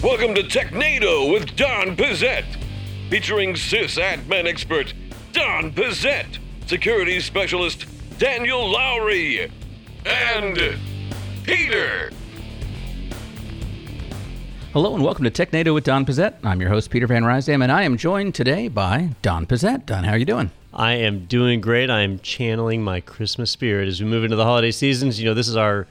Welcome to Technado with Don Pezet, featuring sysadmin expert Don Pezet, security specialist Daniel Lowrie, and Peter. Hello and welcome to Technado with Don Pezet. I'm your host Peter Van Rysdam, and I am joined today by Don Pezet. Don, how are you doing? I am doing great. I am channeling my Christmas spirit as we move into the holiday seasons. You know, this is our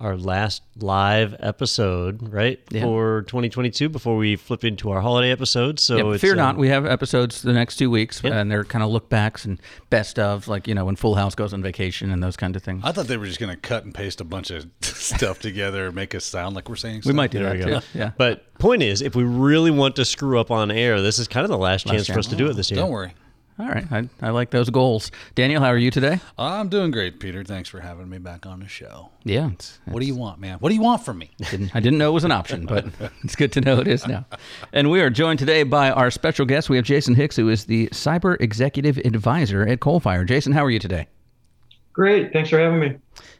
our last live episode, right, Yeah. for 2022 before we flip into our holiday episodes. So Yeah, but it's, fear um, not, we have episodes the next two weeks, Yeah. and they're kind of look backs and best of, like you know when Full House goes on vacation and those kind of things. I thought they were just going to cut and paste a bunch of stuff together and make us sound like we're saying something. we might do There that too. Yeah, But point is, if we really want to screw up on air, this is kind of the last, chance for us to do it this year. Don't worry. All right. I, I like those goals. Daniel, how are you today? I'm doing great, Peter. Thanks for having me back on the show. Yeah, it's, What do you want, man? What do you want from me? Didn't, I didn't know it was an option, but it's good to know it is now. And we are joined today by our special guest. We have Jason Hicks, who is the Cyber Executive Advisor at Coalfire. Jason, how are you today? Great. Thanks for having me.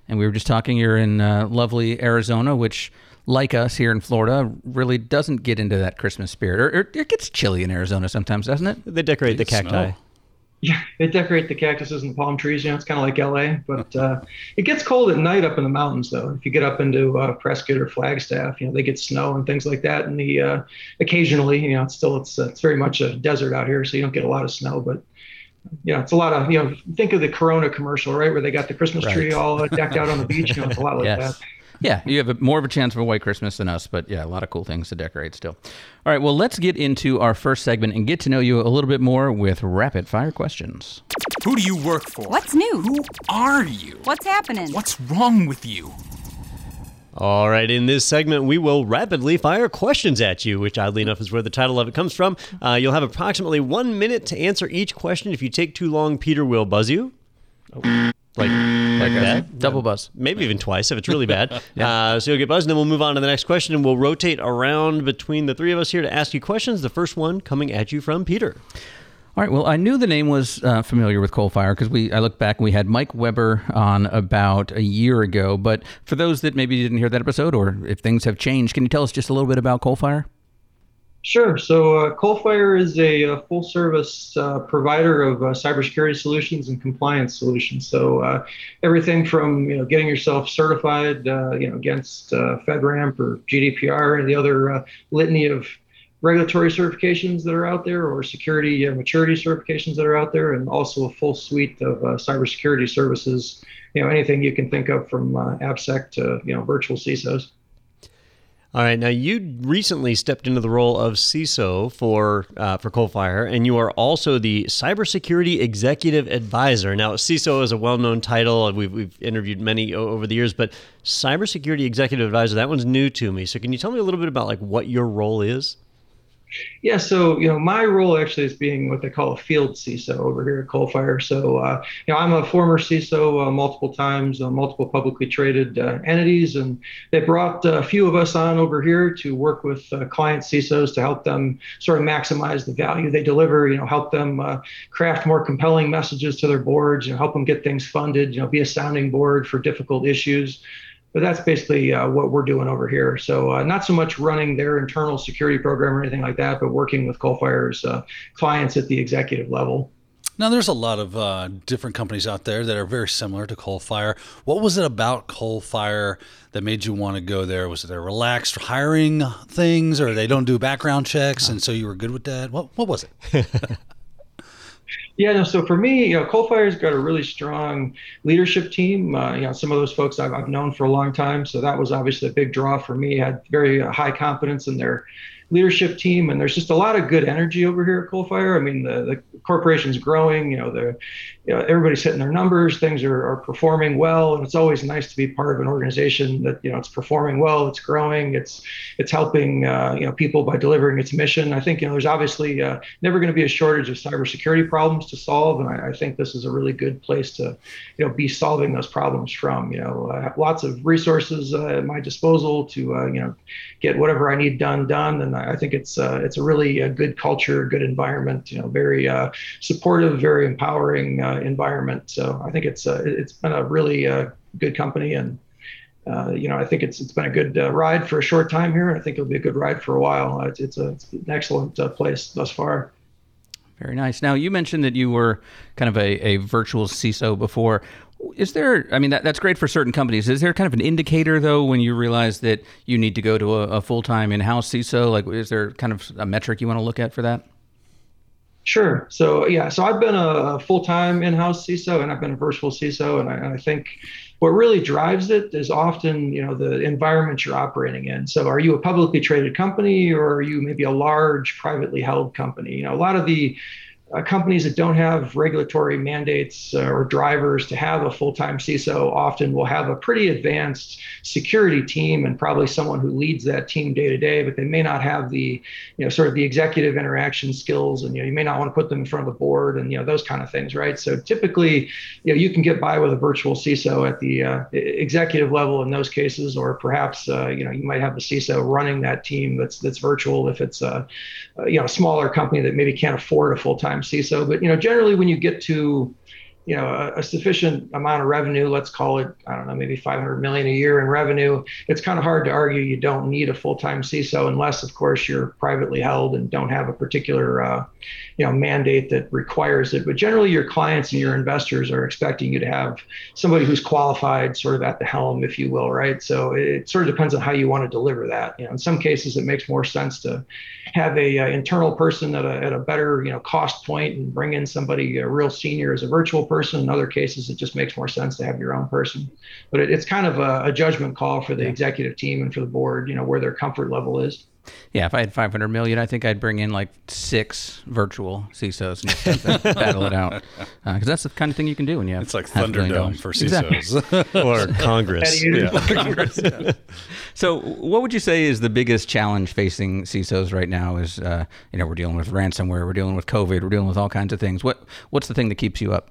And we were just talking, you're in uh, lovely Arizona, which, like us here in Florida, really doesn't get into that Christmas spirit. Or, or it gets chilly in Arizona sometimes, doesn't it? They decorate the cacti. snow. Yeah, they decorate the cactuses and the palm trees. You know, it's kind of like LA, but uh, it gets cold at night up in the mountains, though. If you get up into uh, Prescott or Flagstaff, you know, they get snow and things like that. And the uh, occasionally, you know, it's still it's uh, it's very much a desert out here, so you don't get a lot of snow, but. You know, it's a lot of, you know, think of the Corona commercial, right? Where they got the Christmas tree all decked out on the beach. You know, it's a lot like Yes. that. Yeah, you have a, more of a chance of a white Christmas than us, but yeah, a lot of cool things to decorate still. All right, well, let's get into our first segment and get to know you a little bit more with rapid fire questions. Who do you work for? What's new? Who are you? What's happening? What's wrong with you? All right, in this segment, we will rapidly fire questions at you, which oddly enough is where the title of it comes from. Uh, you'll have approximately one minute to answer each question. If you take too long, Peter will buzz you. Oh, like, like that? Double buzz. Maybe even twice if it's really bad. uh, so you'll get buzzed, and then we'll move on to the next question, and we'll rotate around between the three of us here to ask you questions. The first one coming at you from Peter. All right. Well, I knew the name was uh, familiar with Coalfire because we. I look back and we had Mike Weber on about a year ago. But for those that maybe didn't hear that episode, or if things have changed, can you tell us just a little bit about Coalfire? Sure. So, uh, Coalfire is a, uh full service uh, provider of uh, cybersecurity solutions and compliance solutions. So, uh, everything from you know getting yourself certified, uh, you know, against uh, FedRAMP or GDPR and the other litany of regulatory certifications that are out there, or security maturity certifications that are out there, and also a full suite of cybersecurity services. You know, anything you can think of from AppSec to you know virtual CISOs. All right, now you recently stepped into the role of CISO for uh, for Coalfire, and you are also the cybersecurity executive advisor. Now, CISO is a well-known title; we've we've interviewed many over the years, but cybersecurity executive advisor that one's new to me. So, can you tell me a little bit about like what your role is? Yeah, so you know, my role actually is being what they call a field CISO over here at Coalfire. So uh, you know, I'm a former CISO uh, multiple times, uh, multiple publicly traded uh, entities, and they brought a few of us on over here to work with uh, client CISOs to help them sort of maximize the value they deliver. You know, help them uh, craft more compelling messages to their boards. You know, help them get things funded. You know, be a sounding board for difficult issues but that's basically uh, what we're doing over here. So uh, not so much running their internal security program or anything like that, but working with Coalfire's uh, clients at the executive level. Now, there's a lot of uh, different companies out there that are very similar to Coalfire. What was it about Coalfire that made you want to go there? Was it their relaxed hiring things, or they don't do background checks, and so you were good with that? What What was it? Yeah, no, so for me, you know, Coalfire's got a really strong leadership team. Uh, you know, some of those folks I've, I've known for a long time, so that was obviously a big draw for me. I had very uh, high confidence in their leadership team, and there's just a lot of good energy over here at Coalfire. I mean, the, the corporation's growing. You know, the you know, everybody's hitting their numbers. Things are, are performing well, and it's always nice to be part of an organization that you know it's performing well, it's growing, it's it's helping uh, you know people by delivering its mission. I think you know there's obviously uh, never going to be a shortage of cybersecurity problems to solve, and I, I think this is a really good place to you know be solving those problems from. You know, I have lots of resources uh, at my disposal to uh, you know get whatever I need done done, and I I think it's uh, it's a really uh, good culture, good environment. You know, very supportive, very empowering environment. So I think it's uh, it's been a really uh, good company, and uh, you know, I think it's it's been a good uh, ride for a short time here, and I think it'll be a good ride for a while. Uh, it's, it's, a, it's an excellent uh, place thus far. Very nice. Now, you mentioned that you were kind of a, a virtual CISO before. Is there, I mean, that, that's great for certain companies. Is there kind of an indicator, though, when you realize that you need to go to a, a full time in house CISO? Like, is there kind of a metric you want to look at for that? Sure. So yeah, so I've been a full-time in-house CISO and I've been a virtual CISO, and I, and I, think what really drives it is often you know the environment you're operating in. So are you a publicly traded company or are you maybe a large privately held company? You know, a lot of the uh, companies that don't have regulatory mandates uh, or drivers to have a full-time CISO often will have a pretty advanced security team and probably someone who leads that team day to day, but they may not have the, you know, sort of the executive interaction skills, and you know, you may not want to put them in front of the board and you know those kind of things, right? So typically, you know, you can get by with a virtual CISO at the uh, executive level in those cases, or perhaps uh, you know you might have the CISO running that team that's that's virtual if it's a, a you know a smaller company that maybe can't afford a full-time CISO. But you know, generally when you get to you know a, a, sufficient amount of revenue let's call it i don't know maybe 500 million a year in revenue it's kind of hard to argue you don't need a full-time ciso unless of course you're privately held and don't have a particular uh, you know mandate that requires it but generally your clients and your investors are expecting you to have somebody who's qualified sort of at the helm if you will right so it sort of depends on how you want to deliver that you know in some cases it makes more sense to have a, uh, internal person at a, at a better you know cost point and bring in somebody a real senior as a virtual person. In other cases, it just makes more sense to have your own person. But it, it's kind of a, a judgment call for the executive team and for the board, you know, where their comfort level is. Yeah, if I had 500 million, I think I'd bring in like six virtual CISOs and battle it out. Because uh, that's the kind of thing you can do when you have. It's like Thunderdome for CISOs exactly. or Congress. yeah. Congress. Yeah. So, what would you say is the biggest challenge facing CISOs right now? Is uh, you know we're dealing with ransomware, we're dealing with COVID, we're dealing with all kinds of things. What what's the thing that keeps you up?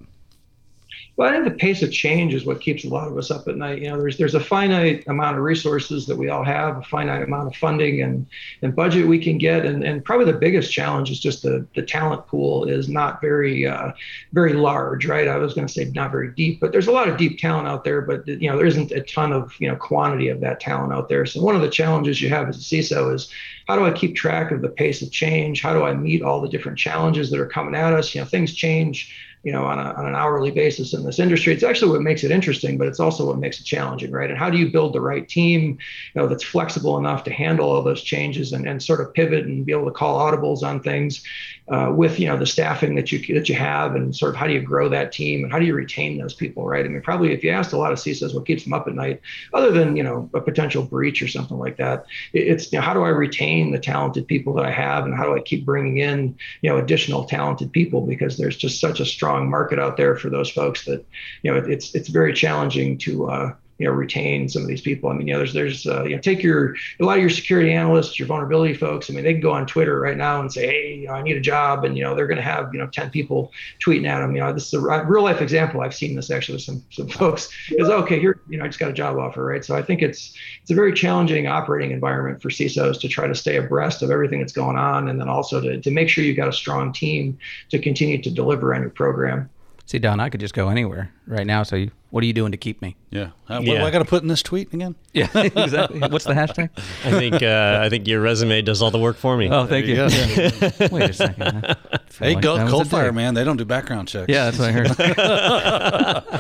Well, I think the pace of change is what keeps a lot of us up at night. You know, there's there's a finite amount of resources that we all have, a finite amount of funding and, and budget we can get, and, and probably the biggest challenge is just the, the talent pool is not very uh, very large, right? I was going to say not very deep, but there's a lot of deep talent out there, but you know there isn't a ton of you know quantity of that talent out there. So one of the challenges you have as a CISO is how do I keep track of the pace of change? How do I meet all the different challenges that are coming at us? You know, things change you know, on, a, on an hourly basis in this industry. It's actually what makes it interesting, but it's also what makes it challenging, right? And how do you build the right team, you know, that's flexible enough to handle all those changes and, and sort of pivot and be able to call audibles on things uh, with, you know, the staffing that you that you have and sort of how do you grow that team and how do you retain those people, right? I mean, probably if you asked a lot of CISOs what keeps them up at night, other than, you know, a potential breach or something like that, it's, you know, how do I retain the talented people that I have and how do I keep bringing in, you know, additional talented people because there's just such a strong market out there for those folks that you know it's it's very challenging to uh, you know retain some of these people. I mean, you know, there's there's uh, you know take your a lot of your security analysts, your vulnerability folks. I mean, they can go on Twitter right now and say, hey, you know, I need a job, and you know they're going to have you know 10 people tweeting at them. You know, this is a real life example. I've seen this actually with some some folks. Is okay here, you know, I just got a job offer, right? So I think it's it's a very challenging operating environment for CISOs to try to stay abreast of everything that's going on, and then also to to make sure you've got a strong team to continue to deliver on your program. See, Don, I could just go anywhere right now. So, you, what are you doing to keep me? Yeah. Uh, what yeah. do I got to put in this tweet again? Yeah, exactly. What's the hashtag? I think uh, I think your resume does all the work for me. Oh, thank you. you. Wait a second. Hey, like go Coalfire, man. They don't do background checks. Yeah, that's what I heard.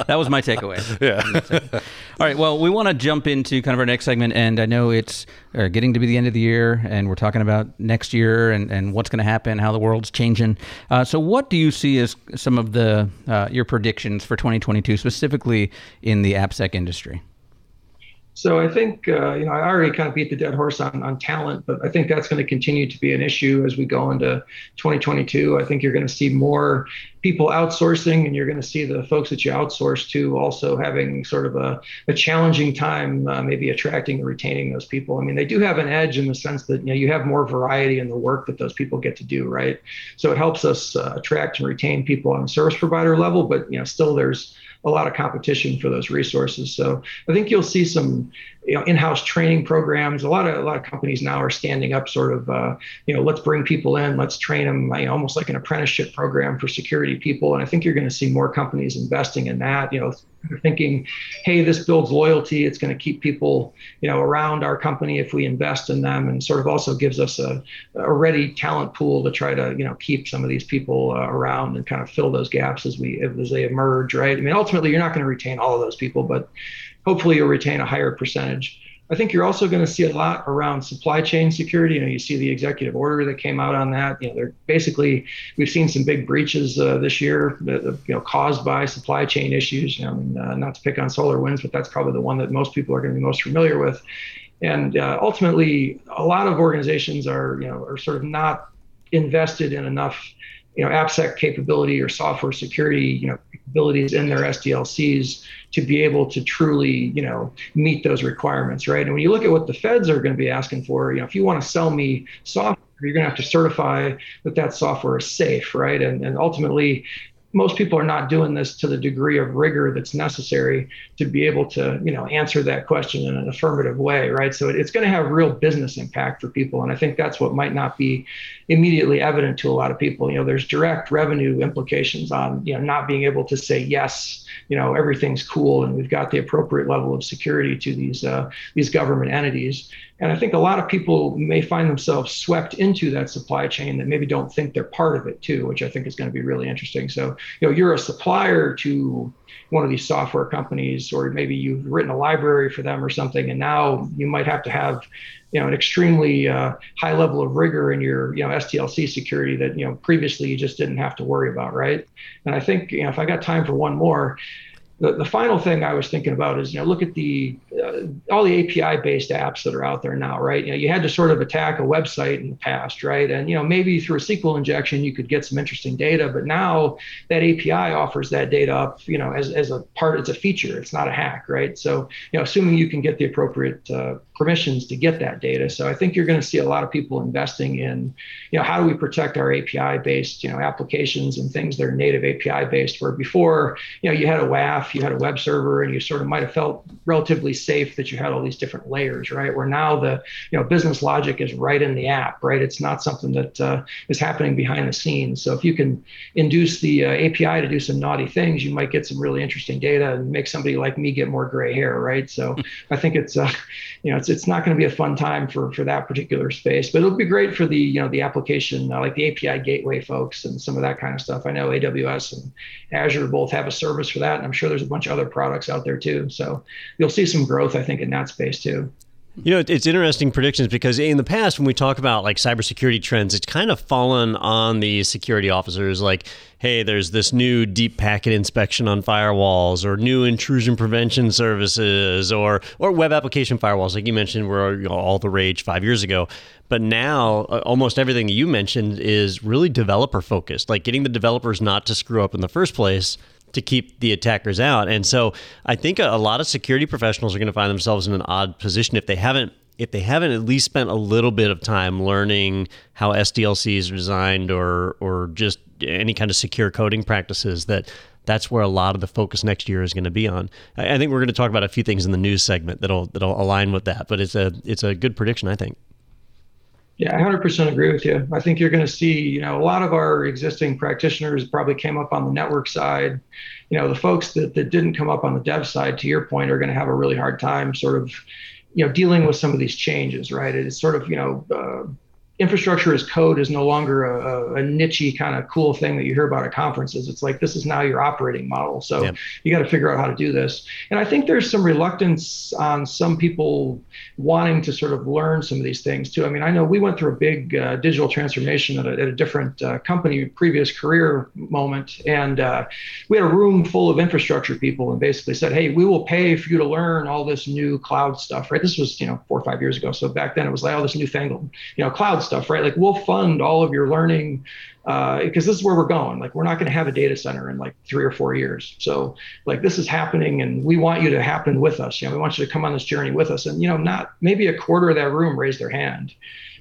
that was my takeaway. Yeah. all right. Well, we want to jump into kind of our next segment, and I know it's uh, getting to be the end of the year, and we're talking about next year and, and what's going to happen, how the world's changing. Uh, so, what do you see as some of the uh, your predictions for 2022, specifically in the AppSec industry? So I think uh, you know I already kind of beat the dead horse on on talent, but I think that's going to continue to be an issue as we go into 2022. I think you're going to see more people outsourcing, and you're going to see the folks that you outsource to also having sort of a, a challenging time, uh, maybe attracting and retaining those people. I mean, they do have an edge in the sense that you know you have more variety in the work that those people get to do, right? So it helps us uh, attract and retain people on the service provider level, but you know still there's a lot of competition for those resources. So I think you'll see some you know in-house training programs. A lot of a lot of companies now are standing up, sort of uh, you know let's bring people in, let's train them, you know, almost like an apprenticeship program for security people. And I think you're going to see more companies investing in that. You know, thinking, hey, this builds loyalty. It's going to keep people, you know, around our company if we invest in them, and sort of also gives us a, a ready talent pool to try to, you know, keep some of these people uh, around and kind of fill those gaps as we as they emerge, right? I mean, ultimately, you're not going to retain all of those people, but hopefully, you'll retain a higher percentage. I think you're also going to see a lot around supply chain security. You know, you see the executive order that came out on that. You know, they're basically we've seen some big breaches uh, this year, that, you know, caused by supply chain issues. You know, uh, not to pick on Solar Winds, but that's probably the one that most people are going to be most familiar with. And uh, ultimately, a lot of organizations are, you know, are sort of not invested in enough you know AppSec capability or software security you know capabilities in their SDLCs to be able to truly you know meet those requirements, right? And when you look at what the feds are going to be asking for, you know, if you want to sell me software, you're going to have to certify that that software is safe, right? And and ultimately, most people are not doing this to the degree of rigor that's necessary to be able to you know answer that question in an affirmative way right? So it's going to have real business impact for people and i think that's what might not be immediately evident to a lot of people. You know there's direct revenue implications on you know not being able to say yes you know everything's cool and we've got the appropriate level of security to these uh, these government entities and I think a lot of people may find themselves swept into that supply chain that maybe don't think they're part of it too, which I think is going to be really interesting. So, you know, you're a supplier to one of these software companies, or maybe you've written a library for them or something, and now you might have to have, you know, an extremely uh, high level of rigor in your, you know, SDLC security that you know previously you just didn't have to worry about, right? And I think, you know, if I got time for one more, the, the final thing I was thinking about is, you know, look at the uh, all the API based apps that are out there now, right? You know, you had to sort of attack a website in the past, right? And you know, maybe through a SQL injection you could get some interesting data, but now that API offers that data up, you know, as, as a part, it's a feature, it's not a hack, right? So, you know, assuming you can get the appropriate uh, permissions to get that data. So I think you're going to see a lot of people investing in, you know, how do we protect our API based, you know, applications and things that are native API based where before, you know, you had a WAF, you had a web server and you sort of might have felt relatively safe that you had all these different layers, right? Where now the, you know, business logic is right in the app, right? It's not something that uh, is happening behind the scenes. So if you can induce the uh, API to do some naughty things, you might get some really interesting data and make somebody like me get more gray hair, right? So I think it's, uh, you know, it's it's not going to be a fun time for for that particular space, but it'll be great for the you know the application uh, like the API gateway folks and some of that kind of stuff. I know AWS and Azure both have a service for that, and I'm sure there's a bunch of other products out there too. So you'll see some growth, I think, in that space too. You know, it's interesting predictions because in the past, when we talk about like cybersecurity trends, it's kind of fallen on the security officers. Like, hey, there's this new deep packet inspection on firewalls, or new intrusion prevention services, or or web application firewalls, like you mentioned, were all the rage five years ago. But now, uh, almost everything that you mentioned is really developer focused, like getting the developers not to screw up in the first place to keep the attackers out. And so I think a, lot of security professionals are going to find themselves in an odd position if they haven't if they haven't at least spent a little bit of time learning how SDLCs are designed or or just any kind of secure coding practices that that's where a lot of the focus next year is going to be on. I, I think we're going to talk about a few things in the news segment that'll that'll align with that, but it's a it's a good prediction, I think. Yeah, I 100% agree with you. I think you're going to see, you know, a lot of our existing practitioners probably came up on the network side. You know, the folks that, that didn't come up on the dev side, to your point, are going to have a really hard time sort of, you know, dealing with some of these changes, right? It's sort of, you know, uh, infrastructure as code is no longer a, a nichey kind of cool thing that you hear about at conferences. It's like this is now your operating model. So yep. you got to figure out how to do this. And I think there's some reluctance on some people wanting to sort of learn some of these things too. I mean, I know we went through a big uh, digital transformation at a, at a different uh, company, previous career moment, and uh, we had a room full of infrastructure people, and basically said, "Hey, we will pay for you to learn all this new cloud stuff." Right? This was you know four or five years ago. So back then it was like, "Oh, this newfangled you know cloud stuff, right? Like we'll fund all of your learning because uh, this is where we're going. Like we're not going to have a data center in like three or four years. So like this is happening, and we want you to happen with us. You know, we want you to come on this journey with us. And you know, not maybe a quarter of that room raised their hand.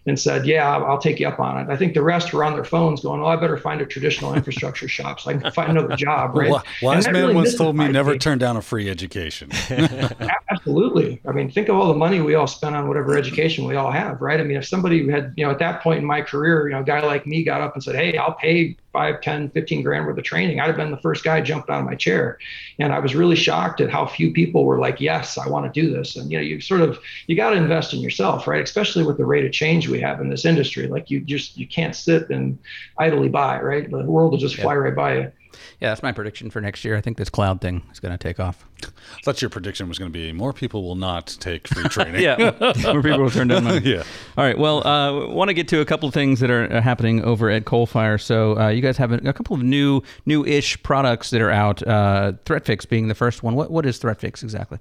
And said, "Yeah, I'll, I'll take you up on it." I think the rest were on their phones, going, "Oh, I better find a traditional infrastructure shop so I can find another job." Right? Wi- Wise man really once told me never me. turn down a free education. Absolutely. I mean, think of all the money we all spent on whatever education we all have, right? I mean, if somebody had, you know, at that point in my career, you know, a guy like me got up and said, Hey, I'll pay five, 10, 15 grand worth of training, I'd have been the first guy jumping out of my chair. And I was really shocked at how few people were like, Yes, I want to do this. And, you know, you sort of, you got to invest in yourself, right? Especially with the rate of change we have in this industry. Like you just, you can't sit and idly by, right? The world will just fly right by you. Yeah, that's my prediction for next year. I think this cloud thing is going to take off. I thought your prediction was going to be more people will not take free training. Yeah, more people will turn down money. Yeah. All right. Well, uh, want to get to a couple of things that are happening over at Coalfire. So uh, you guys have a, a couple of new, new-ish products that are out. Uh, ThreadFix being the first one. What what is ThreadFix exactly?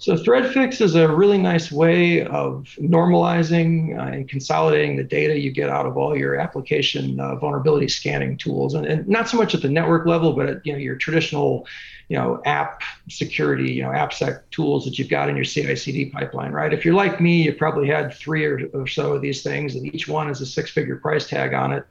So ThreadFix is a really nice way of normalizing uh, and consolidating the data you get out of all your application uh, vulnerability scanning tools, and, and not so much at the network level, but at you know your traditional, you know, app security, you know, AppSec tools that you've got in your CI/CD pipeline, right? If you're like me, you probably had three or, or so of these things, and each one has a six-figure price tag on it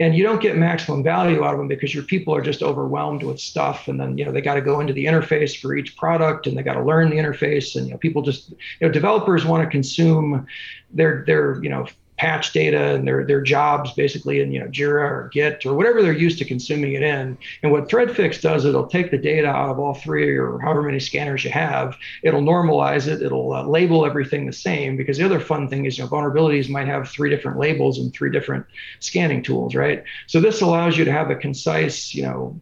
and you don't get maximum value out of them because your people are just overwhelmed with stuff. And then you know they got to go into the interface for each product and they got to learn the interface. And you know people just you know developers want to consume their their you know patch data and their their jobs basically in you know Jira or Git or whatever they're used to consuming it in. And what ThreadFix does, it'll take the data out of all three or however many scanners you have. It'll normalize it. It'll uh, label everything the same because the other fun thing is you know vulnerabilities might have three different labels and three different scanning tools, right? So this allows you to have a concise, you know,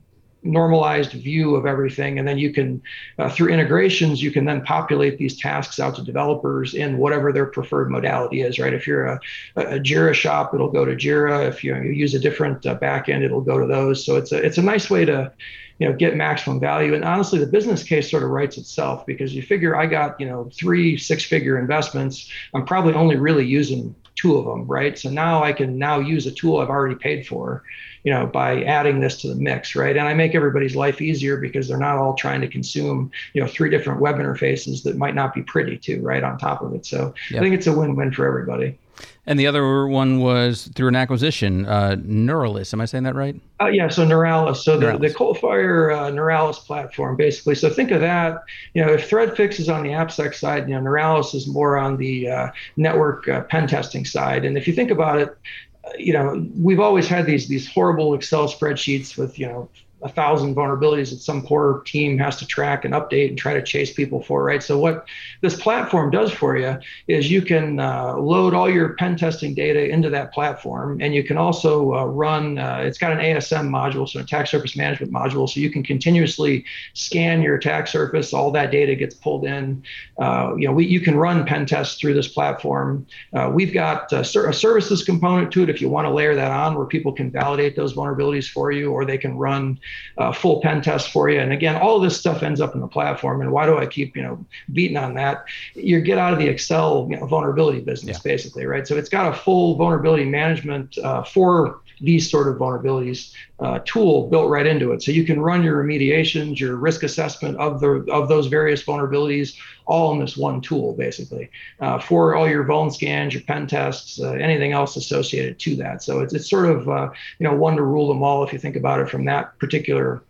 normalized view of everything. And then you can uh, through integrations you can then populate these tasks out to developers in whatever their preferred modality is right? If you're a, a jira shop it'll go to jira. If you, you use a different uh, backend it'll go to those. So it's a it's a nice way to you know get maximum value. And honestly the business case sort of writes itself because you figure i got you know three six figure investments. I'm probably only really using two of them right? So now i can now use a tool i've already paid for you know by adding this to the mix right? And i make everybody's life easier because they're not all trying to consume you know three different web interfaces that might not be pretty too right on top of it. So Yep. i think it's a win-win for everybody And the other one was through an acquisition, uh, Neuralis. Am I saying that right? Uh, yeah, so Neuralis. So the, Neuralis. the Coalfire uh, Neuralis platform, basically. So think of that. You know, if ThreadFix is on the AppSec side, you know, Neuralis is more on the uh, network uh, pen testing side. And if you think about it, uh, you know, we've always had these these horrible Excel spreadsheets with you know a thousand vulnerabilities that some poor team has to track and update and try to chase people for, right? So what this platform does for you is you can uh, load all your pen testing data into that platform, and you can also uh, run. Uh, it's got an ASM module, so an attack surface management module, so you can continuously scan your attack surface. All that data gets pulled in. Uh, you know, we, you can run pen tests through this platform. Uh, we've got a, a services component to it if you want to layer that on, where people can validate those vulnerabilities for you, or they can run uh, full pen test for you. And again, all of this stuff ends up in the platform. And why do I keep you know beating on that? You get out of the Excel you know, vulnerability business basically, right? So it's got a full vulnerability management uh, for these sort of vulnerabilities uh, tool built right into it. So you can run your remediations, your risk assessment of the of those various vulnerabilities, all in this one tool, basically, uh, for all your vuln scans, your pen tests, uh, anything else associated to that. So it's it's sort of uh, you know one to rule them all if you think about it from that particular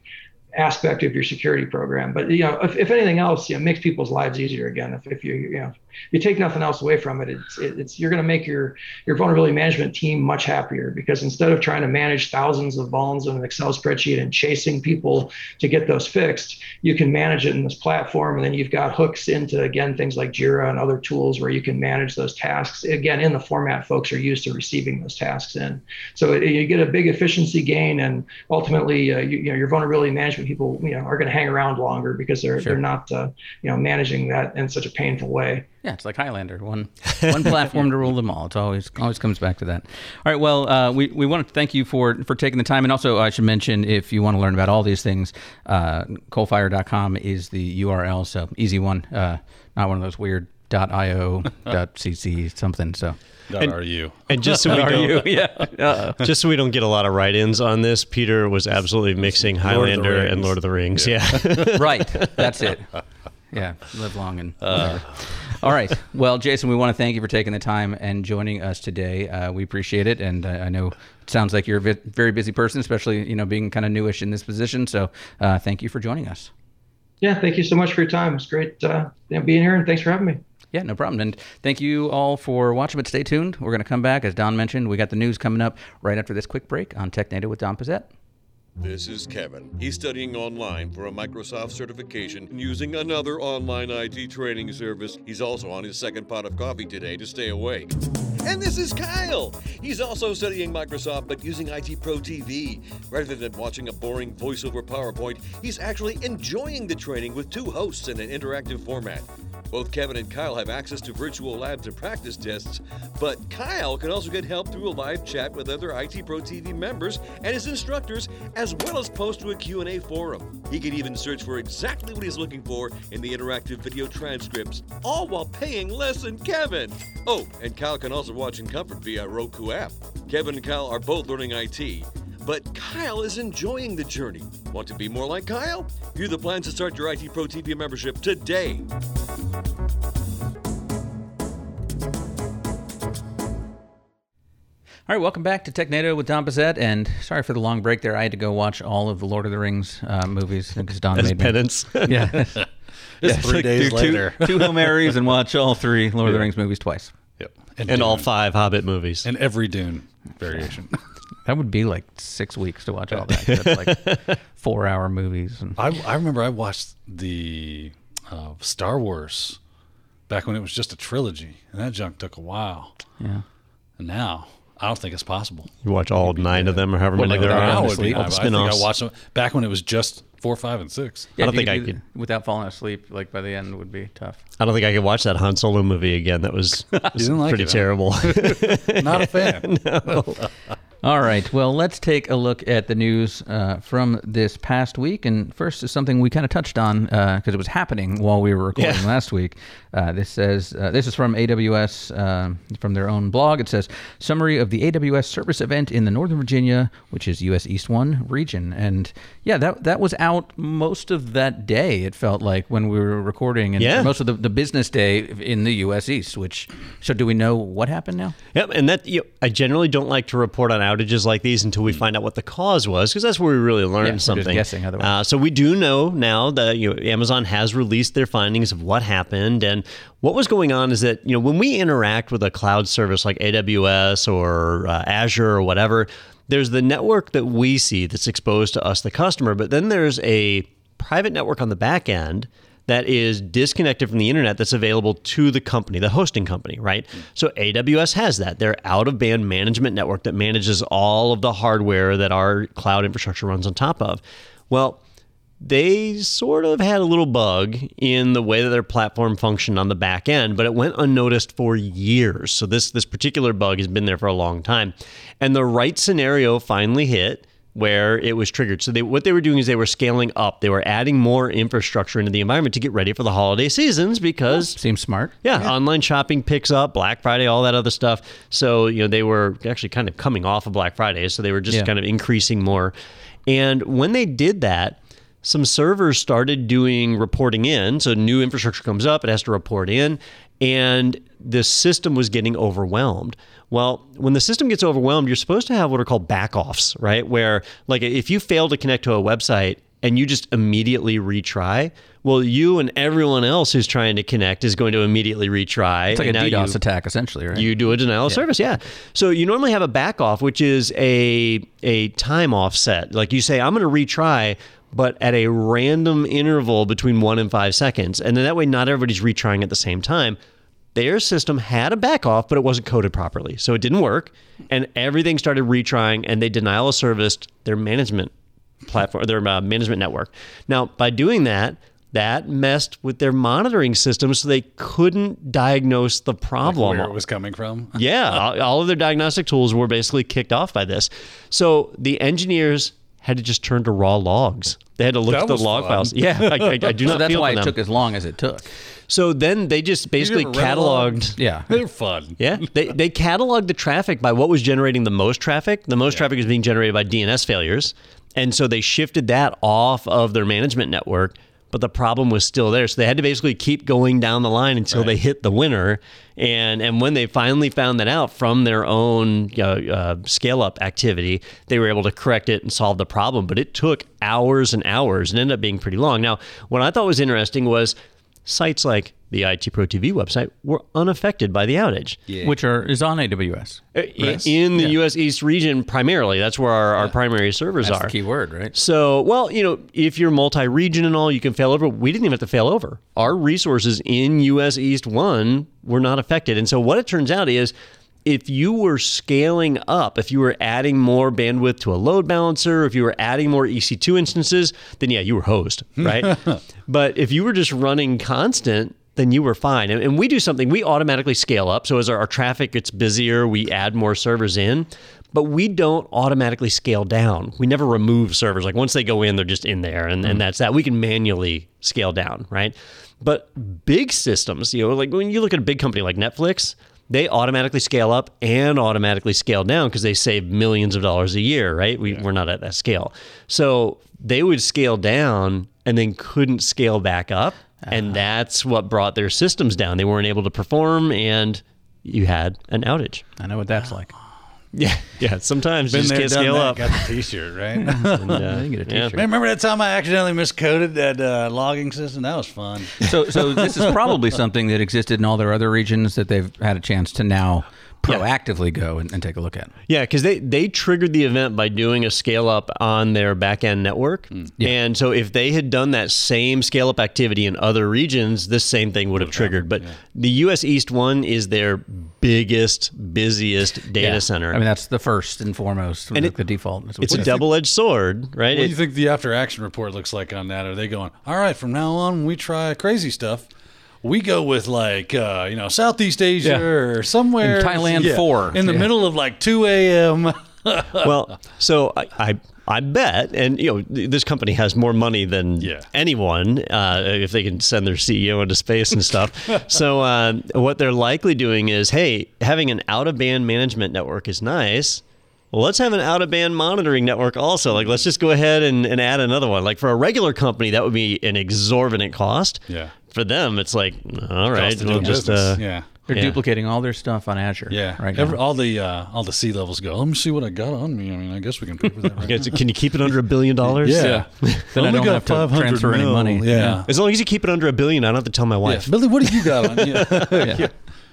aspect of your security program. But you know, if, if anything else, you know, makes people's lives easier again. If, if you you know you take nothing else away from it, it's it's you're going to make your your vulnerability management team much happier because instead of trying to manage thousands of vulns in an Excel spreadsheet and chasing people to get those fixed, you can manage it in this platform, and then you've got hooks into again things like Jira and other tools where you can manage those tasks again in the format folks are used to receiving those tasks in. So it, you get a big efficiency gain, and ultimately, uh, you, you know, your vulnerability management people, you know, are going to hang around longer because they're Sure. they're not, uh, you know, managing that in such a painful way. Yeah, it's like Highlander. One one platform to rule them all. It's always always comes back to that. All right. Well, uh, we we want to thank you for for taking the time, and also I should mention if you want to learn about all these things, uh, coalfire.com is the URL. So easy one. Uh, not one of those weird .io .cc something. So. Dot are you? And just so we Are don't, you? Yeah. Uh, just so we don't get a lot of write-ins on this, Peter was absolutely mixing Lord Highlander and Lord of the Rings. Yeah. right. That's it. Yeah. Live long and. whatever. All right. Well, Jason, we want to thank you for taking the time and joining us today. Uh, we appreciate it, and uh, I know it sounds like you're a vi- very busy person, especially you know being kind of newish in this position. So, uh, thank you for joining us. Yeah, thank you so much for your time. It's great uh, being here, and thanks for having me. Yeah, no problem. And thank you all for watching, but stay tuned. We're going to come back. As Don mentioned, we got the news coming up right after this quick break on Tech TechNado with Don Pezet. This is Kevin. He's studying online for a Microsoft certification using another online IT training service. He's also on his second pot of coffee today to stay awake. And this is Kyle. He's also studying Microsoft but using IT Pro TV. Rather than watching a boring voiceover PowerPoint, he's actually enjoying the training with two hosts in an interactive format. Both Kevin and Kyle have access to virtual labs and practice tests, but Kyle can also get help through a live chat with other IT Pro TV members and his instructors, as well as post to a Q&A forum. He can even search for exactly what he's looking for in the interactive video transcripts, all while paying less than Kevin. Oh, and Kyle can also watch in comfort via Roku app. Kevin and Kyle are both learning IT, but Kyle is enjoying the journey. Want to be more like Kyle? View the plans to start your IT Pro TV membership today. All right, welcome back to TechNado with Don Pezet. And sorry for the long break there. I had to go watch all of the Lord of the Rings uh, movies because Don As made me. penance. Yeah. Just three days do later. Two, two Hail Marys and watch all three Lord of the Rings movies twice. Yep. and all five Hobbit movies. And every Dune variation. That would be like six weeks to watch all that. That's like four hour movies. And, I, I remember I watched the uh, Star Wars back when it was just a trilogy, and that junk took a while. yeah. And now I don't think it's possible. You watch all nine of them or however Well, many like there are. falling Now would be. asleep. all I, the I think I watched them back when it was just four, five, and six. Yeah, I don't if think could I do could- that Without falling asleep, like by the end, would be tough. I don't think I could watch that Han Solo movie again. That was, was like pretty it, terrible. Not a fan. All right. Well, let's take a look at the news uh, from this past week. And first is something we kind of touched on because it was happening while we were recording Yeah. last week. Uh, this says uh, this is from AWS uh, from their own blog. It says summary of the AWS service event in the Northern Virginia, which is US East One region. And yeah, that that was out most of that day. It felt like when we were recording, and Yeah. most of the, the business day in the US East. Which so do we know what happened now? Yep, and that you know, I generally don't like to report on outages like these until we find out what the cause was, because that's where we really learn just something. guessing otherwise. Uh, so we do know now that you know Amazon has released their findings of what happened, and what was going on is that you know when we interact with a cloud service like AWS or uh, Azure or whatever, there's the network that we see that's exposed to us, the customer, but then there's a private network on the back end that is disconnected from the internet that's available to the company, the hosting company, right? Mm. So AWS has that. Their out of band management network that manages all of the hardware that our cloud infrastructure runs on top of. Well, they sort of had a little bug in the way that their platform functioned on the back end, but it went unnoticed for years. So this this particular bug has been there for a long time. And the right scenario finally hit where it was triggered. So they what they were doing is they were scaling up. They were adding more infrastructure into the environment to get ready for the holiday seasons because Seems smart. yeah, online shopping picks up, Black Friday, all that other stuff. So, you know, they were actually kind of coming off of Black Friday, so they were just Yeah. kind of increasing more. And when they did that, some servers started doing reporting in. So new infrastructure comes up, it has to report in, and the system was getting overwhelmed. Well, when the system gets overwhelmed, you're supposed to have what are called backoffs, right? Where like if you fail to connect to a website and you just immediately retry, well, you and everyone else who's trying to connect is going to immediately retry. It's like a DDoS you- attack, essentially, right? you do a denial of service, yeah. So you normally have a back off, which is a a time offset. Like you say, I'm going to retry, but at a random interval between one and five seconds, and then that way not everybody's retrying at the same time. Their system had a back off, but it wasn't coded properly, so it didn't work, and everything started retrying, and they denial of service their management platform, their uh, management network. Now, by doing that, that messed with their monitoring system, so they couldn't diagnose the problem. Where it was coming from. Yeah, all of their diagnostic tools were basically kicked off by this. So the engineers had to just turn to raw logs. They had to look That at the log fun. files. Yeah, I, I, I do so not that's feel why it them. took as long as it took. So then they just basically ever read a log? cataloged. Yeah. They're fun. Yeah, they they cataloged the traffic by what was generating the most traffic. The most traffic is being generated by DNS failures, and so they shifted that off of their management network. But the problem was still there. So they had to basically keep going down the line until they hit the winner. And and when they finally found that out from their own know, uh, scale up activity, they were able to correct it and solve the problem. But it took hours and hours and ended up being pretty long. Now, what I thought was interesting was sites like the IT Pro TV website were unaffected by the outage. Which are is on AWS. Uh, I- In the US East region, primarily, that's where our, our primary servers That's are. the key word, right? So, well, you know, if you're multi-region and all, you can fail over. We didn't even have to fail over. Our resources in US East 1 were not affected. And so what it turns out is if you were scaling up, if you were adding more bandwidth to a load balancer, if you were adding more EC2 instances, then yeah, you were host, right? but if you were just running constant, then you were fine. And, and we do something, we automatically scale up. So as our, our traffic gets busier, we add more servers in, but we don't automatically scale down. We never remove servers. Like once they go in, they're just in there, and, and mm-hmm. that's that. We can manually scale down, right? But big systems, you know, like when you look at a big company like Netflix, they automatically scale up and automatically scale down because they save millions of dollars a year, right? We, We're not at that scale. So they would scale down and then couldn't scale back up. And that's what brought their systems down. They weren't able to perform and you had an outage. I know what that's like. Yeah. Yeah. Sometimes you just there, can't scale that, up. Got the T-shirt, right? And, uh, You get a yeah. t-shirt. Man, remember that time I accidentally miscoded that uh, logging system? That was fun. So, so this is probably something that existed in all their other regions that they've had a chance to now proactively go and, and take a look at. Yeah, because they, they triggered the event by doing a scale up on their back end network. Hmm. And so if they had done that same scale up activity in other regions, this same thing would have triggered. But the US East one is their biggest, busiest data Yeah. center. I mean, that's the first and foremost, like it- the default. That's it's a double edged sword, right? What do you think the after action report looks like on that? Are they going, all right, from now on, when we try crazy stuff, we go with like, uh, you know, Southeast Asia Yeah. or somewhere. In Thailand four. In the Yeah. middle of like 2 a.m. well, so I, I I bet, and you know, this company has more money than Yeah. anyone uh, if they can send their CEO into space and stuff. so uh, what they're likely doing is, hey, having an out of band management network is nice. Well, let's have an out of band monitoring network also. Like, let's just go ahead and, and add another one. Like, for a regular company, that would be an exorbitant cost. Yeah. For them, it's like, all right, we'll just, uh, yeah. They're Yeah. duplicating all their stuff on Azure. Yeah, right Every, all the uh, all the C-levels go. Let me see what I got on me. I mean, I guess we can pay for that. Right Okay, can you keep it under a billion dollars? Yeah. Then I don't got have to 500 transfer any money. Yeah. As long as you keep it under a billion, I don't have to tell my Yeah. wife. Billy, what do you got on? Yeah. yeah.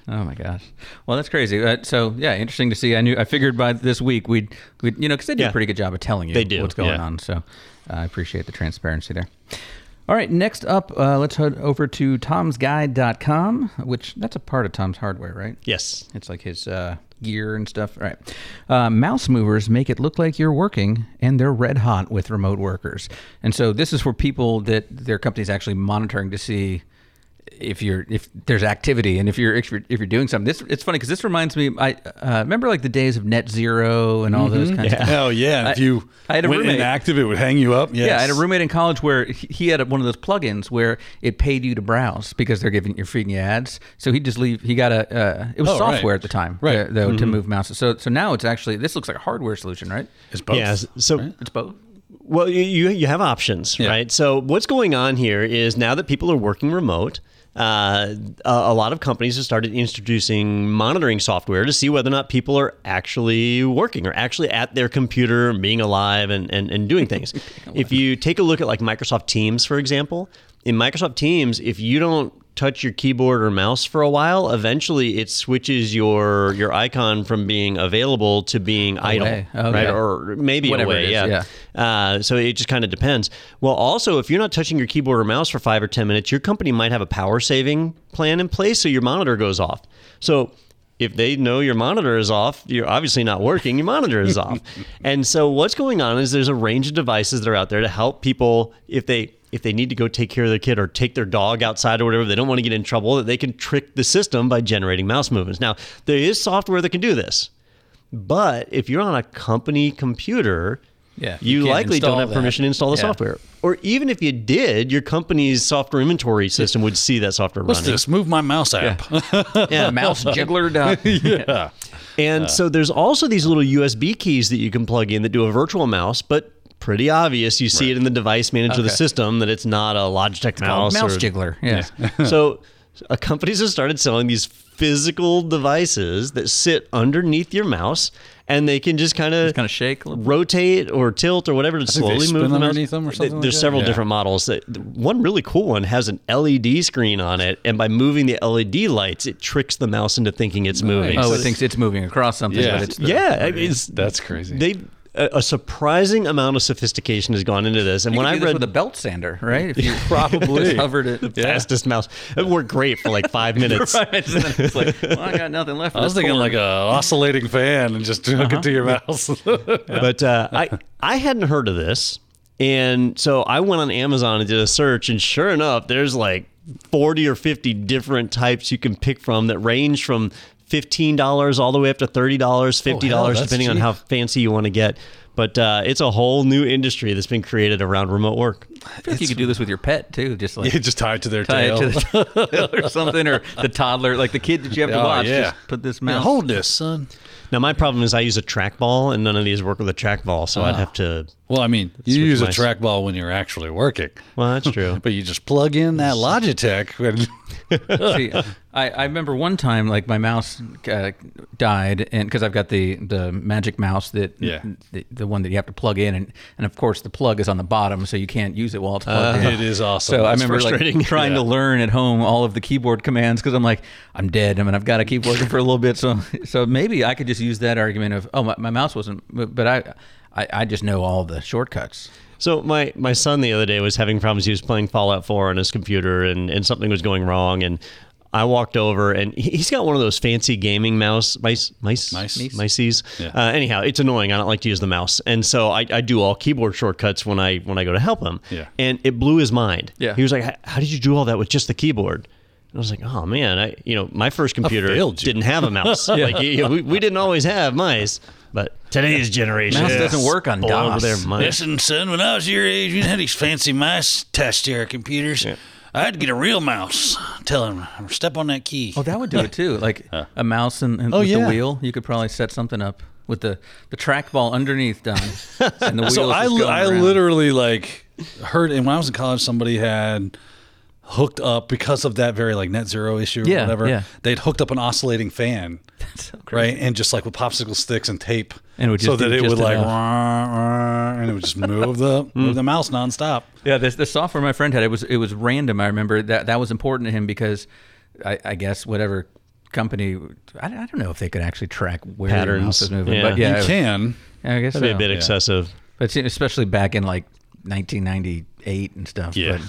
Oh my gosh. Well, that's crazy. Uh, so yeah, interesting to see. I knew I figured by this week we'd, we'd you know, because they do Yeah. a pretty good job of telling you They do, what's going yeah. on. So uh, I appreciate the transparency there. All right, next up, uh, let's head over to tomsguide.com, which that's a part of Tom's Hardware, right? Yes. It's like his uh, gear and stuff. All right. Uh, mouse movers make it look like you're working, and they're red hot with remote workers. And so this is for people that their company's actually monitoring to see if you're if there's activity and if you're if you're, if you're doing something. This it's funny because this reminds me. I uh, remember like the days of NetZero and all those kinds of stuff. Hell yeah! And if you I had a went roommate- inactive, it would hang you up. Yes. Yeah, I had a roommate in college where he he had one of those plugins where it paid you to browse because they're giving you're feeding you ads. So he just leave. He got a. Uh, it was Oh, right. software at the time, Right. uh, though, to move mouses. So so now it's actually this looks like a hardware solution, right? It's both. Yeah. So, It's both. well, you you you have options, Yeah. right? So, what's going on here is now that people are working remote. Uh, a, a lot of companies have started introducing monitoring software to see whether or not people are actually working or actually at their computer and being alive and, and, and doing things. if you take a look at like Microsoft Teams, for example, in Microsoft Teams, if you don't touch your keyboard or mouse for a while, eventually it switches your your icon from being available to being idle, Okay. right? Or maybe Whatever away, is, yeah. Uh, so it just kind of depends. Well, also, if you're not touching your keyboard or mouse for five or 10 minutes, your company might have a power saving plan in place so your monitor goes off. So if they know your monitor is off, you're obviously not working, your monitor is off. And so what's going on is there's a range of devices that are out there to help people if they if they need to go take care of their kid or take their dog outside or whatever, they don't want to get in trouble, that they can trick the system by generating mouse movements. Now, there is software that can do this. But if you're on a company computer, Yeah, you you, likely don't have that. permission to install the Yeah. software. Or even if you did, your company's software inventory system would see that software What's running. this? Move my mouse app. Yeah. Mouse jiggler. yeah. And so there's also these little USB keys that you can plug in that do a virtual mouse, but pretty obvious. You see it in the device manager of the system that it's not a Logitech mouse. Mouse or- jiggler. Yeah. so uh, companies have started selling these physical devices that sit underneath your mouse and they can just kind of kind of shake a little bit. rotate or tilt or whatever to think they slowly spin move the mouse. underneath them or Th- something like There's that? several Yeah. different models. That one really cool one has an LED screen on it, and by moving the LED lights, it tricks the mouse into thinking it's moving. Oh, So it thinks it's moving across something, Yeah. but it's the, yeah, I mean, it's That's crazy. they a, a surprising amount of sophistication has gone into this. And You when I do this read with a belt sander, right? If you Probably. just hovered it. fastest mouse, it worked great for like five minutes. Right, and then it's like, well, I got nothing left. I was thinking corn. like a oscillating fan and just hook it to your mouse. but uh, I I hadn't heard of this, and so I went on Amazon and did a search, and sure enough, there's like forty or fifty different types you can pick from that range from fifteen dollars all the way up to thirty dollars, fifty dollars, Oh, that's depending on how fancy you want to get. But uh, it's a whole new industry that's been created around remote work. I feel like you could do this with your pet too, just like you just tie it to their tie tail. it to the tail or something, or the toddler, like the kid that you have to Oh, watch. yeah. Just put this Yeah, mouse. hold this, son. Now my problem is I use a trackball, and none of these work with a trackball, so Ah. I'd have to. Well, I mean, you Switch use a trackball when you're actually working, Well, that's true. but you just plug in that Logitech. and- See, I, I remember one time, like my mouse uh, died, and because I've got the the magic mouse that Yeah. the, the one that you have to plug in, and and of course the plug is on the bottom, so you can't use it while it's plugged in. it is awesome. So I remember like trying to learn at home all of the keyboard commands because I'm like I'm dead. I mean I've got to keep working for a little bit. So so maybe I could just use that argument of oh my, my mouse wasn't, but I, I I just know all the shortcuts. So my my son the other day was having problems. He was playing Fallout 4 on his computer, and and something was going wrong. And I walked over, and he- he's got one of those fancy gaming mouse mice mice Mice. mices. Yeah. Uh, anyhow, it's annoying. I don't like to use the mouse, and so I, I do all keyboard shortcuts when I when I go to help him. Yeah. And it blew his mind. Yeah. He was like, "How- "How did you do all that with just the keyboard?" And I was like, "Oh man, I you know my first computer didn't have a mouse. Like we, we didn't always have mice." But today's generation Mouse doesn't work on spoiled DOS. with their mice. Listen, son, when I was your age, we had these fancy mice attached to our computers. I had to get a real mouse. Tell him, step on that key. Oh, that would do it too. Like a mouse and, and Oh, with the wheel, you could probably set something up with the the trackball underneath, Don, and the wheels. so I, just going I around. literally like heard, and when I was in college, somebody had hooked up because of that very like NetZero issue or Yeah, whatever. yeah. They'd hooked up an oscillating fan, so crazy. right, and just like with popsicle sticks and tape, And it would so that it just would like, enough. "Wah, wah," and it would just move the move mm. the mouse nonstop. Yeah, this the software my friend had it was it was random. I remember that that was important to him because I, I guess whatever company I, I don't know if they could actually track where the Patterns, mouse is moving, yeah. but yeah, you can. I guess That'd be a bit Yeah. excessive. But especially back in like 1998 and stuff. Yeah. But,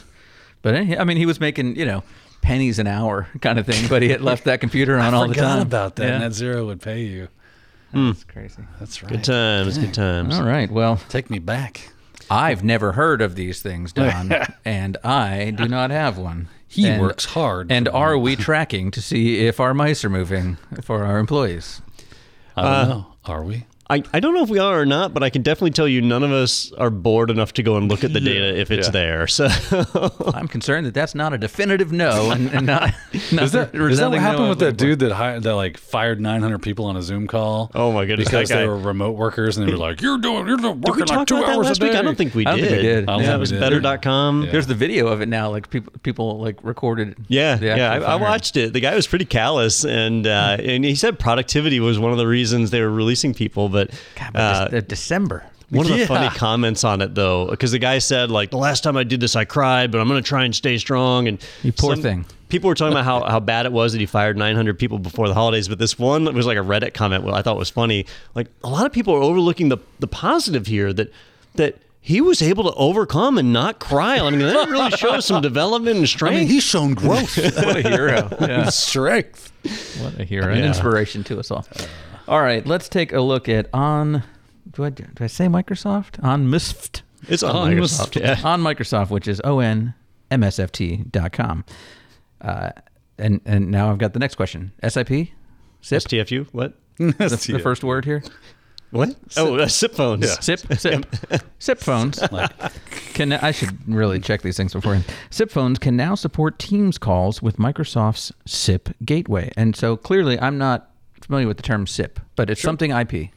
but I mean, he was making you know pennies an hour kind of thing, but he had left that computer on I all the time. forgot about that. Yeah. Net zero would pay you. Hmm. That's crazy. That's right. Good times, good times. All right. Well, Take me back. I've never heard of these things, Don, and I do not have one. He And- works hard. And are we tracking to see if our mice are moving for our employees? I don't uh, know. Are we? I, I don't know if we are or not, but I can definitely tell you none of us are bored enough to go and look at the data if it's Yeah. there. So I'm concerned that that's not a definitive no, and, and not, not Is that, a is that what happened no with that dude that hired, that like fired 900 people on a Zoom call? Oh my goodness, Because that guy- they were remote workers and they were like, "You're doing, you're doing did we working talk like two about that hours last a day." week? I don't think we I don't did. think we did. I don't Yeah, think it was we did. better.com. Yeah. There's the video of it now. Like people, people like recorded. Yeah, yeah, I, I watched it. The guy was pretty callous, and uh, and he said productivity was one of the reasons they were releasing people. But, God, but uh, this- December. one of the Yeah. funny comments on it though, because the guy said like the last time I did this I cried, but I'm going to try and stay strong. And You poor thing. People were talking about how, how bad it was that he fired 900 people before the holidays, but this one was like a Reddit comment. What I thought was funny. Like a lot of people are overlooking the the positive here that that. He was able to overcome and not cry. I mean, that really shows some development and I strength. mean, he's shown growth, What a hero. Yeah. strength. What a hero. An Yeah. inspiration to us all. All right, let's take a look at on. Do I, do I say Microsoft? On Mist. it's on On Microsoft. Microsoft. Yeah. on Microsoft, which is onmsft.com. Uh, and and now I've got the next question. SIP? SIP? STFU. What? That's the first word here. What? Oh, uh, SIP phones. Yeah. SIP, SIP, SIP phones. Can I should really check these things beforehand. SIP phones can now support Teams calls with Microsoft's SIP gateway, and so clearly I'm not familiar with the term SIP, but it's something IP.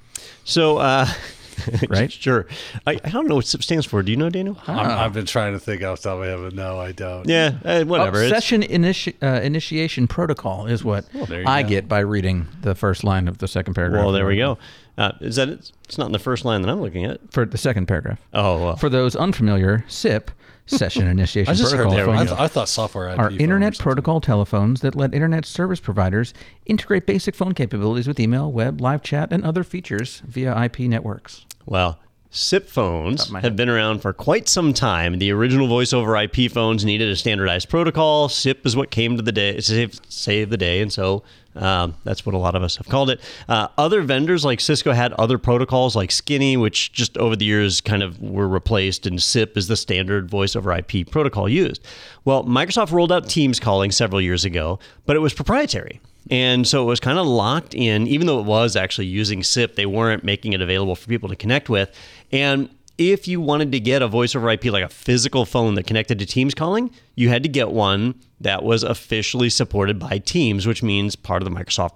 So uh, right? Sure. I, I don't know what SIP stands for. Do you know, Daniel? I'm, I've been trying to think off the top of my head, but no, I don't. Yeah, uh, whatever. Oh, session initi- uh, initiation protocol is what there I go. get by reading the first line of the second paragraph. well, there we go. Uh, is that it? It's not in the first line that I'm looking at. For the second paragraph. Oh, well. For those unfamiliar, SIP, Session Initiation I just heard Protocol, that. I, phones th- I thought software IP are Internet protocol telephones that let Internet service providers integrate basic phone capabilities with email, web, live chat, and other features via IP networks. Well, SIP phones have been around for quite some time. The original voice over IP phones needed a standardized protocol. SIP is what came to the day, save, save the day, and so um, that's what a lot of us have called it. Uh, other vendors like Cisco had other protocols like Skinny, which just over the years kind of were replaced, and SIP is the standard voice over IP protocol used. Well, Microsoft rolled out Teams calling several years ago, but it was proprietary. And so it was kind of locked in, even though it was actually using SIP, they weren't making it available for people to connect with. And if you wanted to get a voice over IP, like a physical phone that connected to Teams calling, you had to get one that was officially supported by Teams, which means part of the Microsoft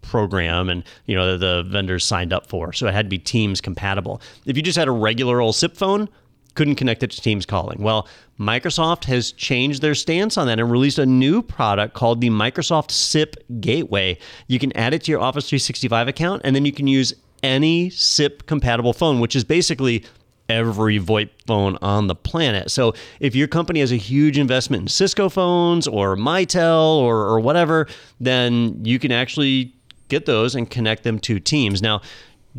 program and you know the, the vendors signed up for. So it had to be Teams compatible. If you just had a regular old SIP phone, couldn't connect it to Teams calling. Well, Microsoft has changed their stance on that and released a new product called the Microsoft SIP Gateway. You can add it to your Office 365 account and then you can use any SIP compatible phone, which is basically every VoIP phone on the planet. So if your company has a huge investment in Cisco phones or Mitel or, or whatever, then you can actually get those and connect them to Teams. Now,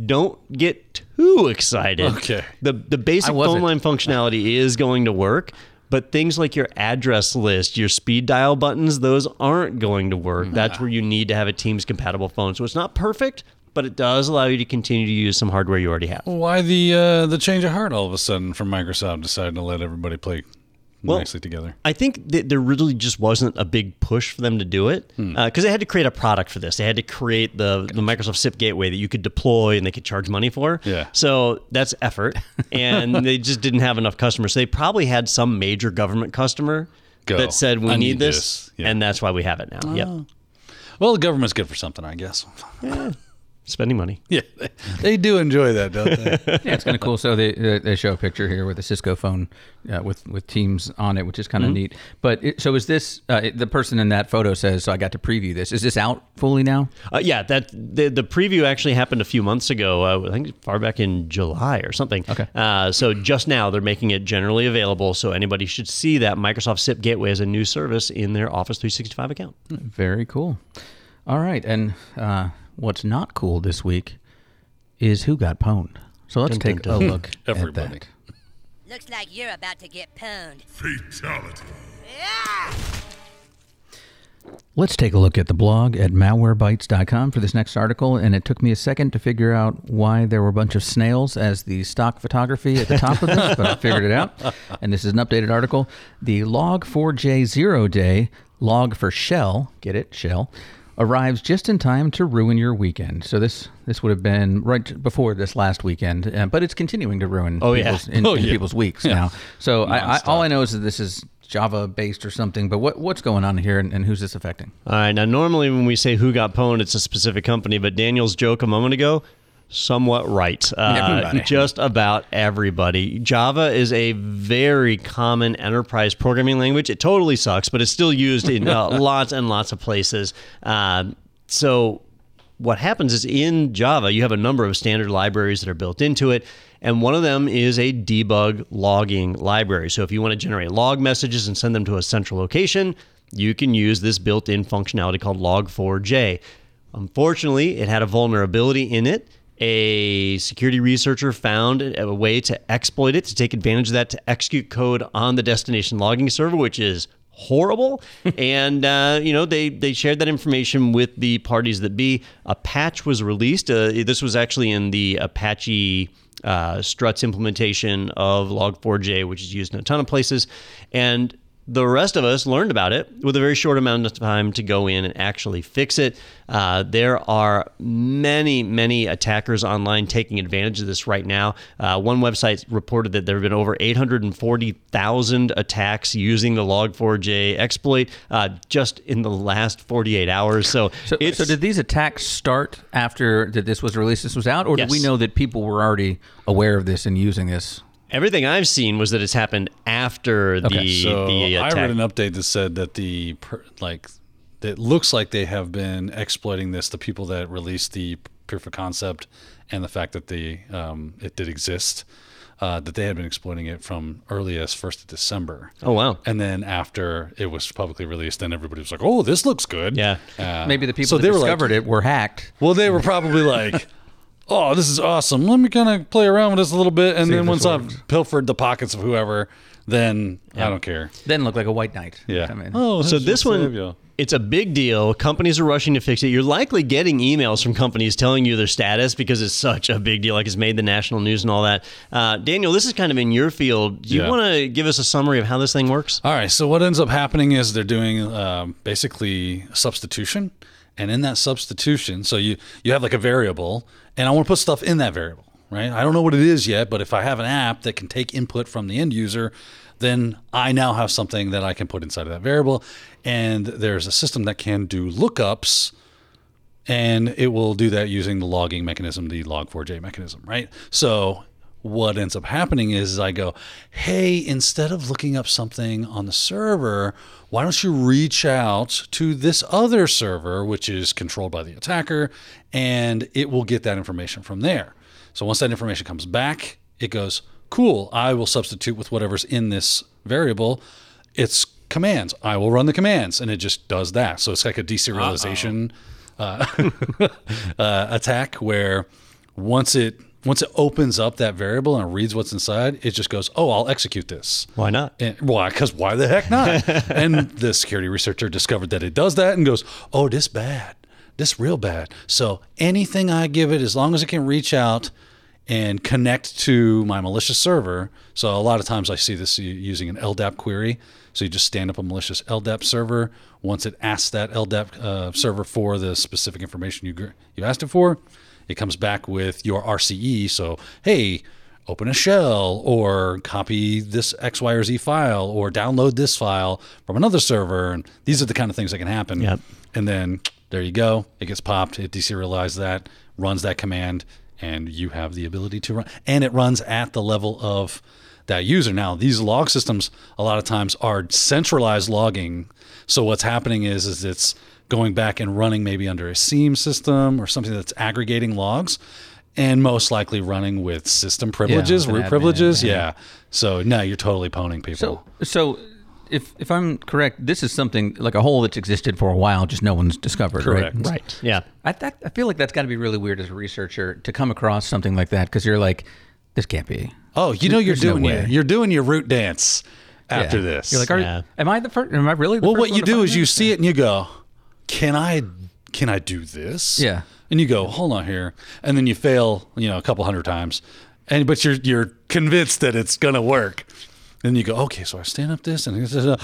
don't get too excited. Okay. The the basic phone line functionality is going to work, but things like your address list, your speed dial buttons, those aren't going to work. That's where you need to have a Teams compatible phone. So it's not perfect, but it does allow you to continue to use some hardware you already have. Why the uh, the change of heart all of a sudden from Microsoft deciding to let everybody play Well, nicely together? I think that there really just wasn't a big push for them to do it hmm. uh, because they had to create a product for this. They had to create the, the Microsoft SIP gateway that you could deploy and they could charge money for. Yeah. So that's effort, and they just didn't have enough customers. So they probably had some major government customer Go. that said, "We need, need this,", this. Yeah. and that's why we have it now. Yep, ah. Well, the government's good for something, I guess. Spending money. Yeah, they, they do enjoy that, don't they? Yeah, it's kind of cool. So they they they show a picture here with a Cisco phone uh, with with Teams on it, which is kind of neat. But it, so is this uh, it- the person in that photo says? So I got to preview this. Is this out fully now? Uh, yeah, that the, the preview actually happened a few months ago. Uh, I think far back in July or something. Okay. Uh, so just now they're making it generally available, so anybody should see that Microsoft SIP Gateway as a new service in their Office 365 account. Very cool. All right, and uh, what's not cool this week is who got pwned. So let's Dun, take dun, a look Everybody. at that. Looks like you're about to get pwned. Fatality. Let's take a look at the blog at malwarebytes.com for this next article. And it took me a second to figure out why there were a bunch of snails as the stock photography at the top of this, but I figured it out. And this is an updated article. The Log4j zero day Log4Shell, get it, shell, arrives just in time to ruin your weekend. So this this would have been right before this last weekend, uh, but it's continuing to ruin Oh, yeah. in, Oh, in yeah. people's weeks Yeah. now. So I, I, all I know is that this is Java based or something. But what what's going on here, and, and who's this affecting? All right. Now, normally when we say who got pwned, it's a specific company, but Daniel's joke a moment ago, somewhat right. Uh, just about everybody. Java is a very common enterprise programming language. It totally sucks, but it's still used in uh, lots and lots of places. Um, so what happens is in Java, you have a number of standard libraries that are built into it. And one of them is a debug logging library. So if you want to generate log messages and send them to a central location, you can use this built in functionality called log4j. Unfortunately, it had a vulnerability in it. A security researcher found a way to exploit it to take advantage of that to execute code on the destination logging server, which is horrible. and uh, you know they they shared that information with the parties that be. A patch was released. Uh, this was actually in the Apache uh, struts implementation of Log4j, which is used in a ton of places. And The rest of us learned about it with a very short amount of time to go in and actually fix it. Uh, there are many, many attackers online taking advantage of this right now. Uh, one website reported that there have been over 840,000 attacks using the Log4j exploit uh, just in the last 48 hours. So, So, so did these attacks start after that this was released, this was out, or did we know that people were already aware of this and using this? Everything I've seen was that it's happened after the, Okay, So the I attack. read an update that said that the per, like it looks like they have been exploiting this. The people that released the proof of concept and the fact that the um, it did exist, uh, that they had been exploiting it from early as first of December. oh, wow. And then after it was publicly released, then everybody was like, "Oh, this looks good." Yeah. Uh, Maybe the people so that they were like- discovered it were hacked. Well, they were probably like, "Oh, this is awesome. Let me kind of play around with this a little bit, and See then this once I've pilfered the pockets of whoever, then I don't care." Then look like a white knight. Yeah. Come in. Oh, So this one, Savior. It's a big deal. Companies are rushing to fix it. You're likely getting emails from companies telling you their status because it's such a big deal, like it's made the national news and all that. Uh, Daniel, this is kind of in your field. Do you Yeah. want to give us a summary of how this thing works? All right. So what ends up happening is they're doing um, basically substitution, and in that substitution, so you you have like a variable, and I want to put stuff in that variable, right? I don't know what it is yet, but if I have an app that can take input from the end user, then I now have something that I can put inside of that variable, and there's a system that can do lookups and it will do that using the logging mechanism, the log4j mechanism, right? So what ends up happening is I go, hey, instead of looking up something on the server, why don't you reach out to this other server, which is controlled by the attacker, and it will get that information from there. So once that information comes back, it goes, cool, I will substitute with whatever's in this variable. It's commands. I will run the commands, and it just does that. So it's like a deserialization uh, uh, attack where once it once it opens up that variable and it reads what's inside, it just goes, "Oh, I'll execute this." Why not? And why? Because why the heck not? and the security researcher discovered that it does that and goes, "Oh, this bad, this real bad." So anything I give it, as long as it can reach out and connect to my malicious server. So a lot of times I see this using an LDAP query. So you just stand up a malicious LDAP server. Once it asks that LDAP uh, server for the specific information you you asked it for, it comes back with your RCE. So hey, open a shell or copy this X, Y, or Z file or download this file from another server. And these are the kind of things that can happen. Yep. And then there you go. It gets popped. It deserializes that, runs that command, and you have the ability to run. And it runs at the level of that user. Now, these log systems a lot of times are centralized logging. So what's happening is is it's going back and running maybe under a SIEM system or something that's aggregating logs. And most likely running with system privileges, an root admin, privileges. yeah. Yeah. So no, you're totally pwning people. So, so if if I'm correct, this is something like a hole that's existed for a while, just no one's discovered. Correct. Right. Right. Yeah. I that, I feel like that's got to be really weird as a researcher to come across something like that because you're like, this can't be. oh, you know you're There's no doing your, you're doing your root dance after Yeah. this. You're like, are, Yeah. am I the first? Am I really? The well, first what you to do is you this? see it and you go, "Can I? Can I do this?" Yeah. And you go, "Hold on here," and then you fail, you know, a couple hundred times, and but you're you're convinced that it's gonna work. And you go, okay, so I stand up this, and it's just, uh,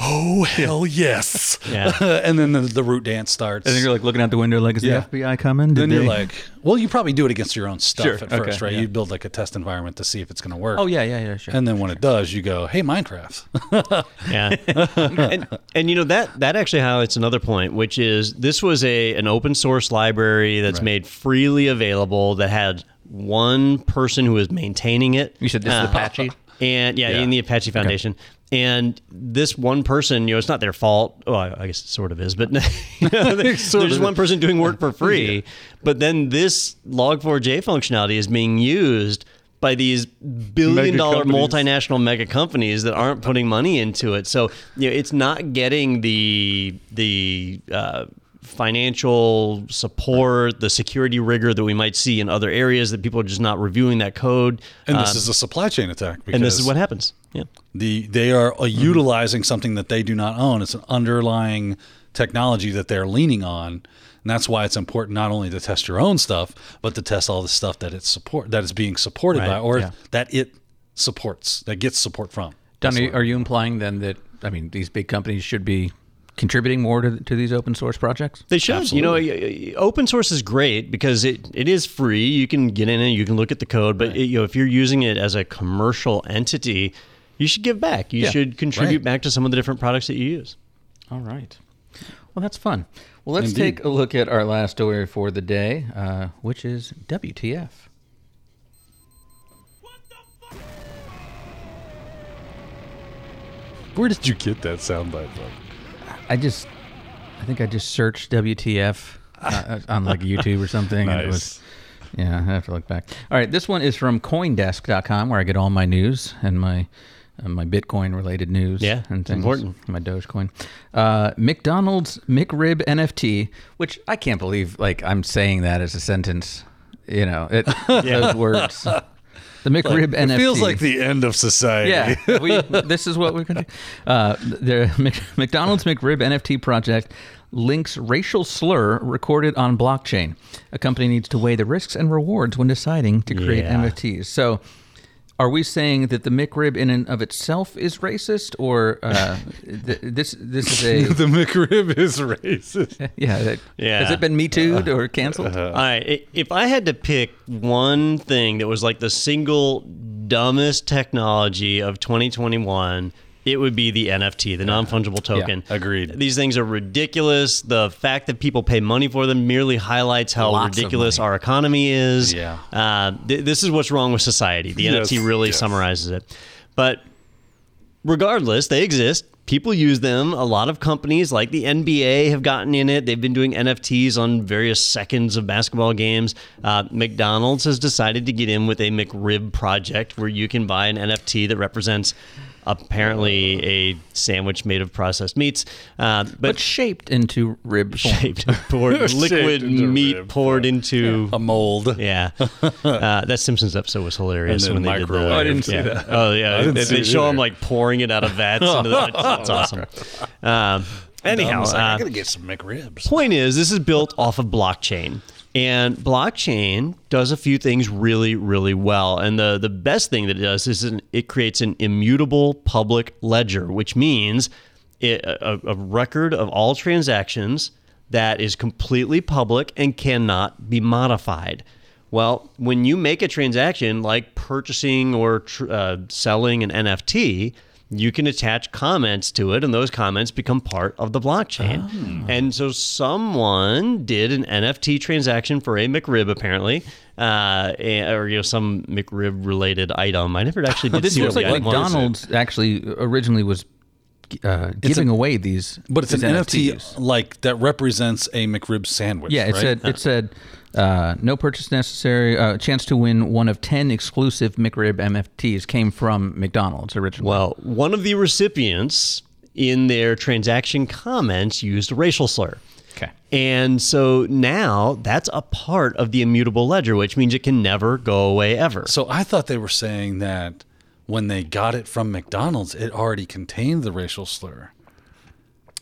oh hell yes, Yeah. and then the, the root dance starts. And then you're like looking out the window, like, is Yeah. the FBI coming? Did then you're they- like, well, you probably do it against your own stuff Sure, at okay, first, right? yeah. You build like a test environment to see if it's going to work. oh yeah, yeah, yeah, sure. And then when it does, you go, hey, Minecraft. Yeah, and, and you know that that actually highlights another point, which is this was a an open source library that's Right. made freely available that had one person who was maintaining it. you said this is Uh, Apache. And yeah, Yeah. in the Apache Foundation. And this one person, you know, it's not their fault. Well, I guess it sort of is, but you know, there's of one person doing work for free. But then this Log4j functionality is being used by these billion Mega dollar companies. multinational mega companies that aren't putting money into it. So you know, it's not getting the the uh, financial support, the security rigor that we might see in other areas that people are just not reviewing that code. and this Um, is a supply chain attack. Because and this is what happens. Yeah. the they are uh, utilizing something that they do not own. It's an underlying technology that they're leaning on, and that's why it's important not only to test your own stuff, but to test all the stuff that it's support that is being supported by, or yeah. that it supports, that gets support from. Don, are you implying then that I mean, these big companies should be contributing more to, to these open source projects? They should. You know, y- y- open source is great because it, it is free. You can get in it, you can look at the code, but it, you know, if you're using it as a commercial entity, you should give back. You Yeah. should contribute Right. back to some of the different products that you use. All right. Well, that's fun. Well, let's Indeed. take a look at our last story for the day, uh, which is WTF. Where did you get that soundbite from? I just, I think I just searched WTF uh, on like YouTube or something. and it was, yeah, I have to look back. All right, this one is from CoinDesk.com, where I get all my news and my uh, my Bitcoin related news. Yeah, and it's things. important. My Dogecoin. Uh, McDonald's McRib NFT, which I can't believe. Like I'm saying that as a sentence. You know, it, those words. The McRib NFT. It feels like the end of society. Yeah, we, this is what we're going to do. Uh, the Mc- McDonald's McRib NFT project links racial slur recorded on blockchain. A company needs to weigh the risks and rewards when deciding to create Yeah. NFTs. So, are we saying that the McRib in and of itself is racist, or uh, th- this this is a the McRib is racist. yeah? that- Yeah. Has it been Me Too'd or canceled? All right. If I had to pick one thing that was like the single dumbest technology of 2021, it would be the NFT, the non fungible token. agreed. These things are ridiculous. The fact that people pay money for them merely highlights how Lots ridiculous our economy is. Yeah. Uh, th- this is what's wrong with society. The Yes, NFT really yes. summarizes it. But regardless, they exist. People use them. A lot of companies like the NBA have gotten in it. They've been doing NFTs on various seconds of basketball games. Uh, McDonald's has decided to get in with a McRib project where you can buy an NFT that represents apparently a sandwich made of processed meats. Uh, but but shaped into rib form. shaped, poured, liquid Shaped meat rib poured into. A mold. Yeah, uh, that Simpsons episode was hilarious when then they did microwave. that. Oh, I didn't see yeah. that. Oh yeah, they, they show either. him like pouring it out of vats. into the, that's awesome. Um, I anyhow, was like, I uh, gotta get some McRibs. point is this is built off of blockchain and blockchain does a few things really really well. And the the best thing that it does is an, it creates an immutable public ledger which means it, a, a record of all transactions that is completely public and cannot be modified. Well when you make a transaction like purchasing or tr- uh, selling an nft you can attach comments to it and those comments become part of the blockchain. And so someone did an nft transaction for a mcrib apparently uh, or you know some mcrib related item. I never actually did This see looks like the item was. McDonald's actually originally was uh, giving a- away these, But it's an these NFT like that represents a McRib sandwich. Yeah, it right? said it said uh, no purchase necessary. Uh, chance to win one of ten exclusive McRib MFTs came from McDonald's originally. Well, one of the recipients in their transaction comments used a racial slur. okay. And so now that's a part of the immutable ledger, which means it can never go away ever. So I thought they were saying that when they got it from McDonald's, it already contained the racial slur.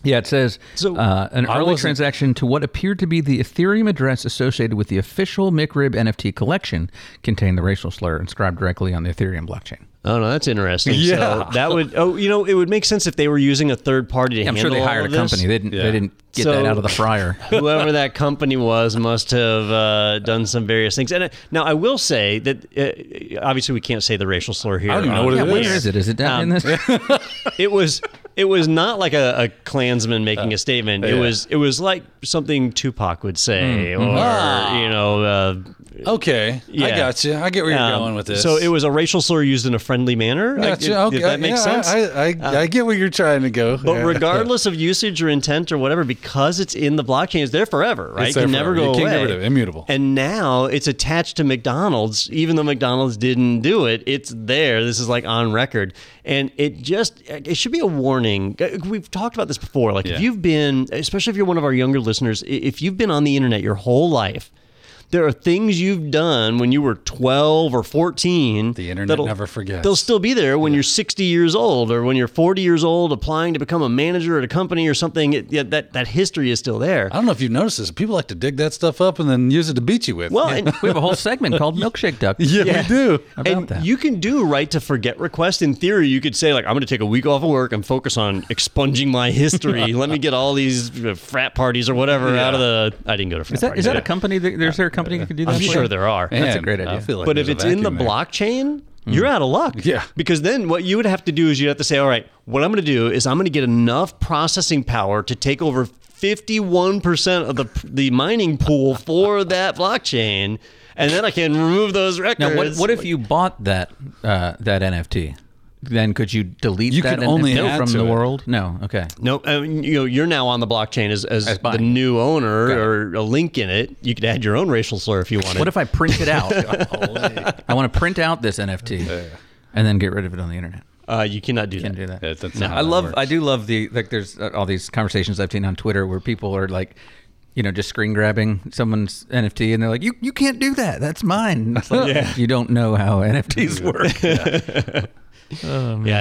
Yeah, it says So, uh, an I early wasn't- transaction to what appeared to be the Ethereum address associated with the official McRib NFT collection contained the racial slur inscribed directly on the Ethereum blockchain. Oh no, that's interesting. Yeah. So that would oh you know it would make sense if they were using a third party to Yeah, I'm handle sure they hired a company. They didn't. Yeah. They didn't get So- that out of the fryer. Whoever that company was must have uh, done some various things. And uh, now I will say that uh, obviously we can't say the racial slur here. I don't know on what it yeah, is. Where is it? Is it down in Um, this? it was it was not like a, a Klansman making a statement. It yeah. was it was like something Tupac would say, or Ah. you know. Uh, Okay, I got you. I get where you're um, going with this. So it was a racial slur used in a friendly manner. I- Gotcha. if- okay. if that makes yeah, sense. Uh, I, I, I get where you're trying to go. But Yeah. regardless of usage or intent or whatever, because it's in the blockchain, it's there forever, right? It's there can never go You away. can't get rid of it. Immutable. And now it's attached to McDonald's, even though McDonald's didn't do it. It's there. This is like on record, and it just it should be a warning. We've talked about this before. Like Yeah. if you've been, especially if you're one of our younger listeners, if you've been on the internet your whole life. There are things you've done when you were 12 or 14. The internet that'll- never forgets. They'll still be there when you're 60 years old or when you're 40 years old applying to become a manager at a company or something. It, yeah, that, that history is still there. I don't know if you've noticed this. People like to dig that stuff up and then use it to beat you with. Well, and, We have a whole segment called Milkshake Duck. yeah, yeah. we do. About and that. you can do right to forget request. In theory, you could say like, "I'm going to take a week off of work and focus on expunging my history. Let me get all these uh, frat parties or whatever out of the." I didn't go to frat Is that, parties. is that a company? That, there's there a company that could do that? I'm for you? sure there are. That's a Man, great I idea. feel like but if it's in the there. blockchain, you're out of luck. Yeah. Because then what you would have to do is you'd have to say, all right, what I'm going to do is I'm going to get enough processing power to take over 51% of the the mining pool for that blockchain, and then I can remove those records. Now, what, what if you bought that uh, that NFT? Then could you delete You that can only NFT add from to the it. world? No. Okay. No, I mean, you know, you're now on the blockchain as, as, As the new owner Got or a link in it. You could add your own racial slur if you wanted. What if I print it out? I want to print out this NFT and then get rid of it on the internet. uh, you cannot do Can't that. do that. Yeah, that's No, I love. works. I do love the like. There's uh, all these conversations I've seen on Twitter where people are like, you know, just screen grabbing someone's NFT and they're like, "You you can't do that. That's mine." It's like, You don't know how NFTs work. Yeah,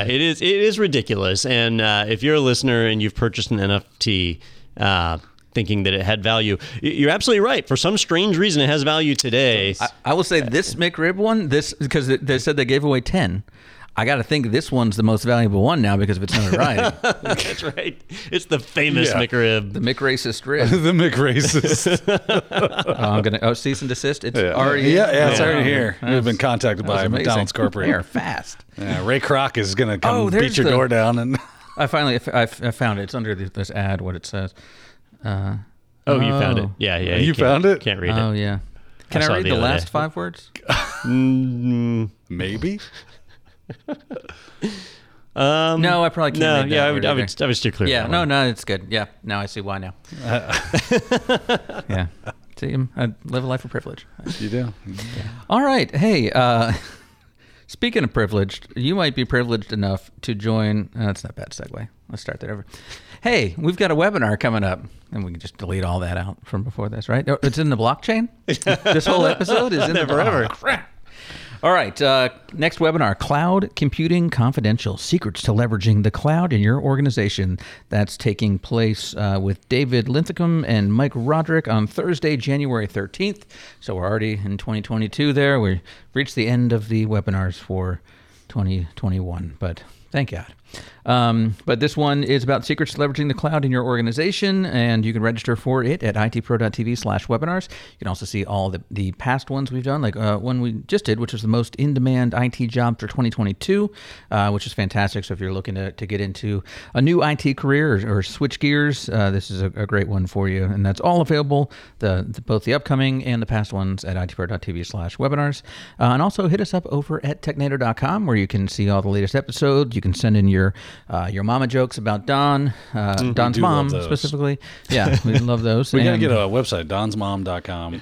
it is. It is ridiculous. And uh, if you're a listener and you've purchased an NFT, uh, thinking that it had value, you're absolutely right. For some strange reason, it has value today. I, I will say this McRib one, this because they said they gave away ten. I got to think this one's the most valuable one now because of its notoriety. That's right. It's the famous Yeah. McRib. the McRacist rib. the McRacist. Oh, I'm gonna oh cease and desist. It's yeah, already yeah, yeah, it's Oh, already here. that's- We've been contacted by amazing. McDonald's They are fast. Yeah, Ray Kroc is going to come Oh, beat there's your the- door down and I finally I, f- I found it. It's under the, this ad. What it says. Uh, Oh, you found it. Oh. Yeah, yeah. You can't- found it? Can't read it. oh yeah. Can I I, read the the, last day. five words? Mm, maybe. um, No, I probably can't No, yeah, I word would, I would, I would steer clear. Yeah, no, one. no, it's good. Yeah, now I see why now. yeah. See, I'm- live a life of privilege. You do. All right. Hey, uh, speaking of privileged, you might be privileged enough to join. Uh, that's not a bad segue. Let's start that over. Hey, we've got a webinar coming up, and we can just delete all that out from before this, right? Oh, It's in the blockchain. this whole episode is in Never the ever. All right. Uh, next webinar Cloud Computing Confidential Secrets to Leveraging the Cloud in Your Organization. That's taking place uh, with David Linthicum and Mike Roderick on Thursday, January 13th. So we're already in 2022 there. We've reached the end of the webinars for 2021, but thank God. Um, but this one is about secrets to leveraging the cloud in your organization, and you can register for it at itpro.tv slash webinars. You can also see all the, the past ones we've done, like uh, one we just did, which was the most in-demand IT job for 2022, uh, which is fantastic. So if you're looking to, to get into a new IT career or, or switch gears, uh, this is a, a great one for you. And that's all available, the, the both the upcoming and the past ones at itpro.tv slash webinars. Uh, and also hit us up over at technado.com where you can see all the latest episodes. You can send in your uh, your mama jokes about Don, uh, Don's mom specifically. Yeah, we love those. We got to get a website, donsmom.com.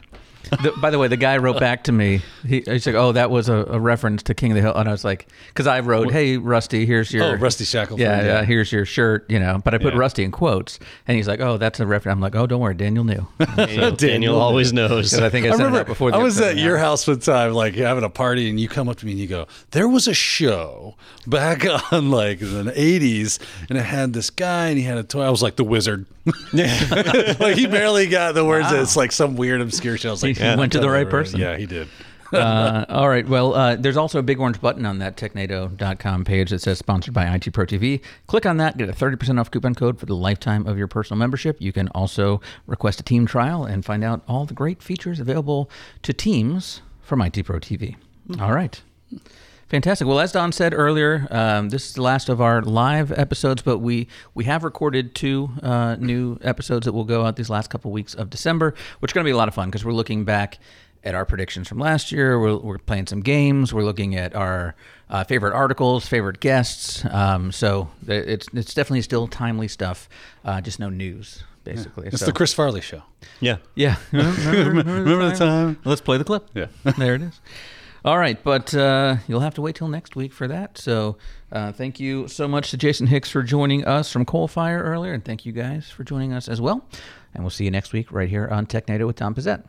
the, by the way, the guy wrote back to me. He, he's like, "Oh, that was a, a reference to King of the Hill," and I was like, "Because I wrote, hey, Rusty, here's oh, your Oh, Rusty Shackelford, yeah, yeah. here's your shirt, you know." But I put Yeah. Rusty in quotes, and he's like, "Oh, that's a reference." I'm like, "Oh, don't worry, Daniel knew." Daniel, Daniel always knows. I think I, I remember before. I was at your house one time, like having a party, and you come up to me and you go, "There was a show back on like in the '80s, and it had this guy, and he had a toy. I was like the wizard. like he barely got the words. It's like some weird obscure show. I was like, He went to the right person. Yeah, he did. uh, all right. Well, uh, there's also a big orange button on that technado.com page that says sponsored by IT Pro TV. Click on that, get a 30% off coupon code for the lifetime of your personal membership. You can also request a team trial and find out all the great features available to teams from IT Pro TV. All right. Fantastic. Well, as Don said earlier, um, this is the last of our live episodes, but we we have recorded two uh, new episodes that will go out these last couple weeks of December, which are going to be a lot of fun because we're looking back at our predictions from last year. We're, we're playing some games. We're looking at our uh, favorite articles, favorite guests. Um, so it's it's definitely still timely stuff. Uh, just no news, basically. It's So- the Chris Farley show. yeah. yeah. Remember the time? Let's play the clip. Yeah. there it is. All right, but uh, you'll have to wait till next week for that. So uh, thank you so much to Jason Hicks for joining us from Coalfire earlier, and thank you guys for joining us as well. And we'll see you next week right here on TechNado with Don Pezet.